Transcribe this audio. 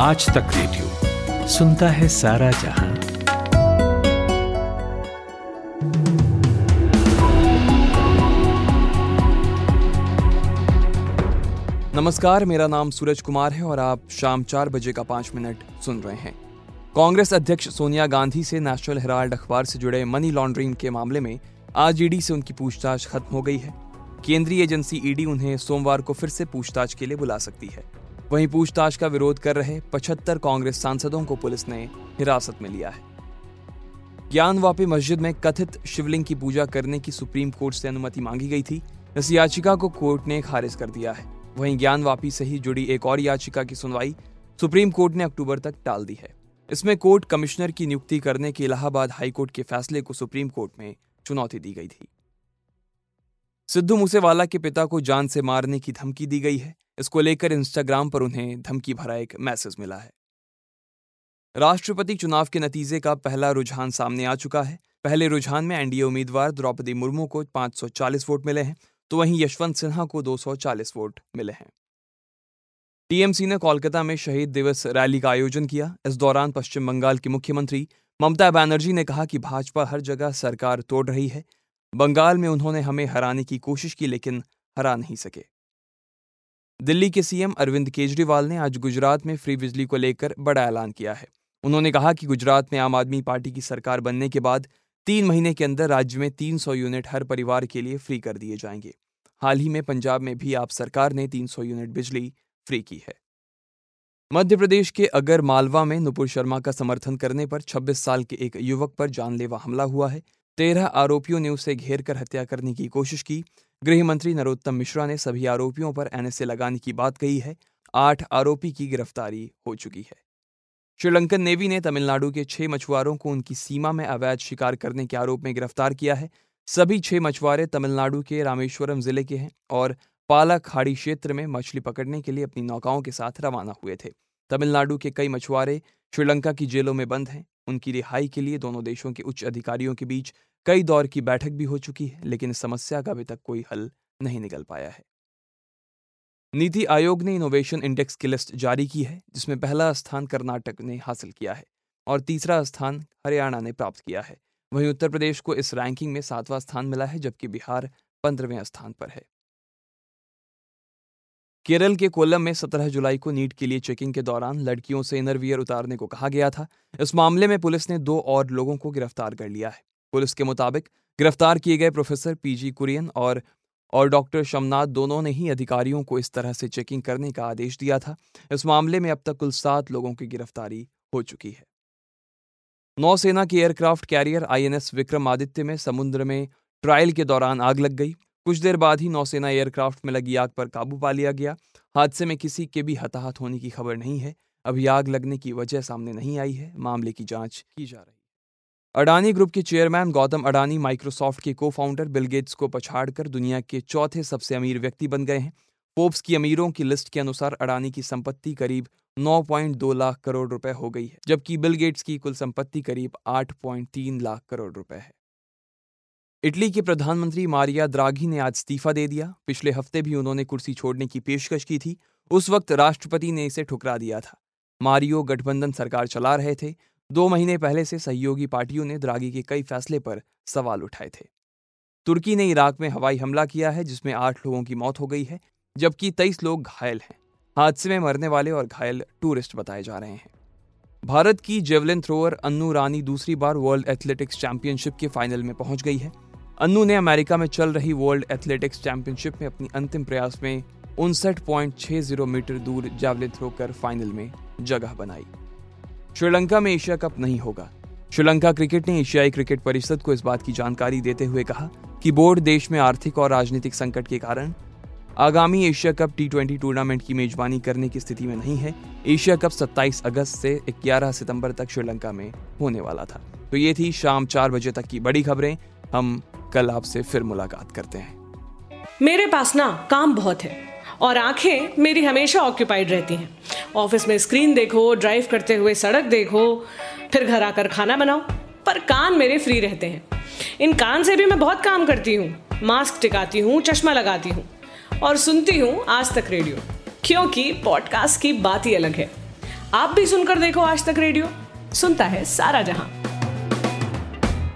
आज तक रेडियो सुनता है सारा जहाँ। नमस्कार, मेरा नाम सूरज कुमार है और आप शाम चार बजे का पाँच मिनट सुन रहे हैं। कांग्रेस अध्यक्ष सोनिया गांधी से नेशनल हेराल्ड अखबार से जुड़े मनी लॉन्ड्रिंग के मामले में आज ईडी से उनकी पूछताछ खत्म हो गई है। केंद्रीय एजेंसी ईडी उन्हें सोमवार को फिर से पूछताछ के लिए बुला सकती है। वहीं पूछताछ का विरोध कर रहे पचहत्तर कांग्रेस सांसदों को पुलिस ने हिरासत में लिया है। ज्ञानवापी मस्जिद में कथित शिवलिंग की पूजा करने की सुप्रीम कोर्ट से अनुमति मांगी गई थी। इस याचिका को कोर्ट ने खारिज कर दिया है। वहीं ज्ञानवापी से ही जुड़ी एक और याचिका की सुनवाई सुप्रीम कोर्ट ने अक्टूबर तक टाल दी है। इसमें कोर्ट कमिश्नर की नियुक्ति करने के इलाहाबाद हाईकोर्ट के फैसले को सुप्रीम कोर्ट में चुनौती दी गई थी। सिद्धू मूसेवाला के पिता को जान से मारने की धमकी दी गई है। इसको लेकर इंस्टाग्राम पर उन्हें धमकी भरा एक मैसेज मिला है। राष्ट्रपति चुनाव के नतीजे का पहला रुझान सामने आ चुका है। पहले रुझान में एनडीए उम्मीदवार द्रौपदी मुर्मू को 540 वोट मिले हैं तो वहीं यशवंत सिन्हा को 240 वोट मिले हैं। टीएमसी ने कोलकाता में शहीद दिवस रैली का आयोजन किया। इस दौरान पश्चिम बंगाल की मुख्यमंत्री ममता बनर्जी ने कहा कि भाजपा हर जगह सरकार तोड़ रही है। बंगाल में उन्होंने हमें हराने की कोशिश की, लेकिन हरा नहीं सके। दिल्ली के सीएम अरविंद केजरीवाल ने आज गुजरात में फ्री बिजली को लेकर बड़ा ऐलान किया है। उन्होंने कहा कि गुजरात में आम आदमी पार्टी की सरकार बनने के बाद तीन महीने के अंदर राज्य में 300 यूनिट हर परिवार के लिए फ्री कर दिए जाएँगे। हाल ही में पंजाब में भी आप सरकार ने 300 यूनिट बिजली फ्री की है। मध्य प्रदेश के अगर मालवा में नुपुर शर्मा का समर्थन करने पर 26 साल के एक युवक पर जानलेवा हमला हुआ है। तेरह आरोपियों ने उसे घेर कर हत्या करने की कोशिश की। गृह मंत्री नरोत्तम मिश्रा ने सभी आरोपियों पर एनएसए लगाने की बात कही है। आठ आरोपी की गिरफ्तारी हो चुकी है। श्रीलंकन नेवी ने तमिलनाडु के छह मछुआरों को उनकी सीमा में अवैध शिकार करने के आरोप में गिरफ़्तार किया है। सभी छह मछुआरे तमिलनाडु के रामेश्वरम ज़िले के हैं और पाला खाड़ी क्षेत्र में मछली पकड़ने के लिए अपनी नौकाओं के साथ रवाना हुए थे। तमिलनाडु के कई मछुआरे श्रीलंका की जेलों में बंद हैं। उनकी रिहाई के लिए दोनों देशों के उच्च अधिकारियों के बीच कई दौर की बैठक भी हो चुकी है, लेकिन इस समस्या का अभी तक कोई हल नहीं निकल पाया है। नीति आयोग ने इनोवेशन इंडेक्स की लिस्ट जारी की है, जिसमें पहला स्थान कर्नाटक ने हासिल किया है और तीसरा स्थान हरियाणा ने प्राप्त किया है। वहीं उत्तर प्रदेश को इस रैंकिंग में सातवां स्थान मिला है, जबकि बिहार पंद्रहवें स्थान पर है। केरल के कोल्लम में 17 जुलाई को नीट के लिए चेकिंग के दौरान लड़कियों से इनरवियर उतारने को कहा गया था। इस मामले में पुलिस ने दो और लोगों को गिरफ़्तार कर लिया है। पुलिस के मुताबिक गिरफ़्तार किए गए प्रोफेसर पीजी कुरियन और और डॉक्टर शमनाथ दोनों ने ही अधिकारियों को इस तरह से चेकिंग करने का आदेश दिया था। इस मामले में अब तक कुल सात लोगों की गिरफ्तारी हो चुकी है। नौसेना के एयरक्राफ्ट कैरियर आईएनएस विक्रमादित्य में समुद्र में ट्रायल के दौरान आग लग गई। कुछ देर बाद ही नौसेना एयरक्राफ्ट में लगी आग पर काबू पा लिया गया। हादसे में किसी के भी हताहत होने की खबर नहीं है। अभी आग लगने की वजह सामने नहीं आई है। मामले की जाँच की जा रही अडानी ग्रुप के चेयरमैन गौतम अडानी माइक्रोसॉफ्ट के को फाउंडर बिल गेट्स को पछाड़कर दुनिया के चौथे सबसे अमीर व्यक्ति बन गए हैं। फोर्ब्स की अमीरों की लिस्ट के अनुसार अडानी की संपत्ति करीब 9.2 लाख करोड़ रुपए हो गई है, जबकि बिल गेट्स की कुल संपत्ति करीब 8.3 लाख करोड़ रुपए है। इटली के प्रधानमंत्री मारिया द्राघी ने आज इस्तीफा दे दिया। पिछले हफ़्ते भी उन्होंने कुर्सी छोड़ने की पेशकश की थी। उस वक्त राष्ट्रपति ने इसे ठुकरा दिया था। मारियो गठबंधन सरकार चला रहे थे। दो महीने पहले से सहयोगी पार्टियों ने द्रागी के कई फैसले पर सवाल उठाए थे। तुर्की ने इराक में हवाई हमला किया है, जिसमें आठ लोगों की मौत हो गई है, जबकि तेईस लोग घायल हैं। हादसे में मरने वाले और घायल टूरिस्ट बताए जा रहे हैं। भारत की जेवलिन थ्रोअर अन्नू रानी दूसरी बार वर्ल्ड एथलेटिक्स चैंपियनशिप के फाइनल में पहुँच गई है। अन्नू ने अमेरिका में चल रही वर्ल्ड एथलेटिक्स चैंपियनशिप में अपनी अंतिम प्रयास में उनसठ मीटर दूर जेवलिन थ्रो कर फाइनल में जगह बनाई। श्रीलंका में एशिया कप नहीं होगा। श्रीलंका क्रिकेट ने एशियाई क्रिकेट परिषद को इस बात की जानकारी देते हुए कहा कि बोर्ड देश में आर्थिक और राजनीतिक संकट के कारण आगामी Asia cup T twenty tournament की मेजबानी करने की स्थिति में नहीं है। एशिया कप 27 अगस्त से 11 सितंबर तक श्रीलंका में होने वाला था। तो ये थी शाम चार बजे तक की बड़ी खबरें। हम कल आपसे फिर मुलाकात करते हैं। मेरे पास ना काम बहुत है और आँखें मेरी हमेशा ऑक्यूपाइड रहती हैं। ऑफ़िस में स्क्रीन देखो, ड्राइव करते हुए सड़क देखो, फिर घर आकर खाना बनाओ। पर कान मेरे फ्री रहते हैं। इन कान से भी मैं बहुत काम करती हूँ। मास्क टिकाती हूँ, चश्मा लगाती हूँ और सुनती हूँ आज तक रेडियो। क्योंकि पॉडकास्ट की बात ही अलग है। आप भी सुनकर देखो आज तक रेडियो। सुनता है सारा जहाँ।